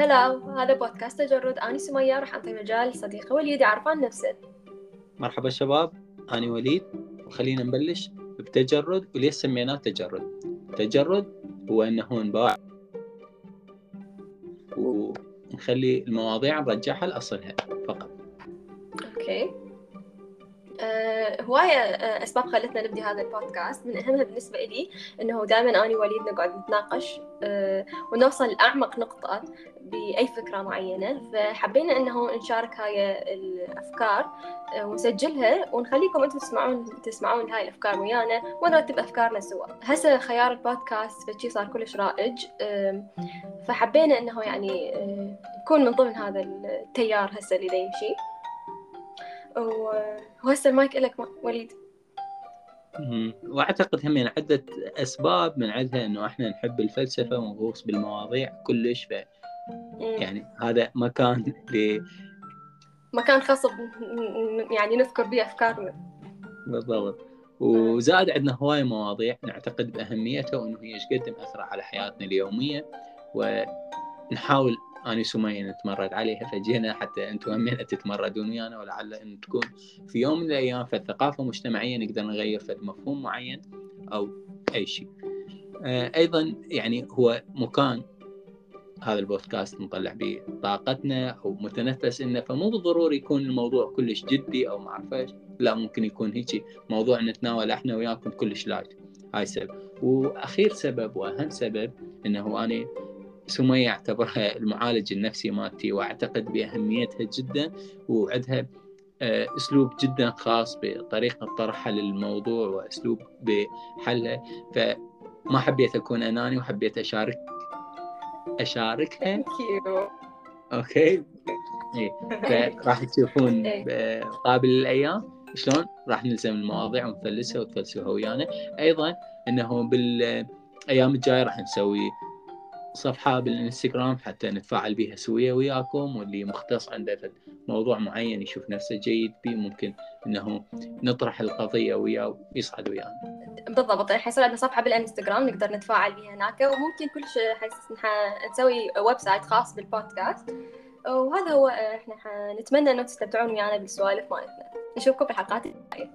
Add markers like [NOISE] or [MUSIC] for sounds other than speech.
هلا هذا بودكاست تجرد. أنا سمية راح أعطي مجال لصديقي وليد يعرف عن نفسه. مرحبا شباب أنا وليد. وخلينا نبلش بتجرد وليش سميناه تجرد. تجرد هو أنه نباع ونخلي المواضيع نرجعها لأصلها فقط. أوكي. آه، هواية آه، أسباب خلتنا نبدي هذا البودكاست. من أهمها بالنسبة لي إنه دائما أنا ووليد نقعد نتناقش آه، ونوصل لأعمق نقطة بأي فكرة معينة. فحبينا إنه نشارك هاي الأفكار ونسجلها ونخليكم أنتم تسمعون تسمعون هاي الأفكار ويانا ونرتب أفكارنا سوا. هسه خيار البودكاست فشي صار كلش رائج. فحبينا إنه يعني نكون من ضمن هذا التيار هسه اللي يمشي وهسه المايك لك وليد. وأعتقد هم عدة أسباب من عندها إنه إحنا نحب الفلسفة ونغوص بالمواضيع كلش ف يعني هذا مكان ل مكان خاص يعني نذكر به أفكارنا. بالضبط. وزاد عندنا هواي مواضيع نعتقد باهميتها وإنه هي إيش قد مأثرة على حياتنا اليومية ونحاول أنا سمية نتمرد عليها فجينا حتى أنتم هم تتمردون ويانا ولعل أن تكون في يوم من الأيام في الثقافة المجتمعية نقدر نغير في مفهوم معين أو أي شيء. آه، أيضا يعني هو مكان هذا البودكاست نطلع به طاقتنا أو متنفس إنه فمو بالضروري يكون الموضوع كلش جدي أو ما أعرف لا ممكن يكون هيك موضوع نتناول إحنا وياكم كلش light هاي سبب. وأخير سبب وأهم سبب إنه أنا سمية أعتبرها المعالج النفسي مالتي وأعتقد بأهميتها جدا وعندها آه، أسلوب جدا خاص بطريقة طرحها للموضوع وأسلوب بحلها. فما حبيت أكون أناني وحبيت أشارك أشاركها. أوكي. إيه فراح [LAUGHS] تشوفون إيه. قابل الأيام شلون؟ راح نلزم المواضيع ونفلسها وتفلسوها ويانا. أيضا أنه بالأيام الجاية راح نسوي صفحة بالإنستغرام حتى نتفاعل بها سوية وياكم واللي مختص عنده موضوع معين يشوف نفسه جيد به ممكن إنه نطرح القضية وياه ويصعد ويانا. بالضبط حيصير عندنا صفحة بالإنستغرام نقدر نتفاعل بها هناك وممكن كل شيء نسوي website خاص بالبودكاست وهذا هو إحنا نتمنى إنه تستمتعون ويانا بالسوالف مالتنا. نشوفكم في الحلقات الجاية.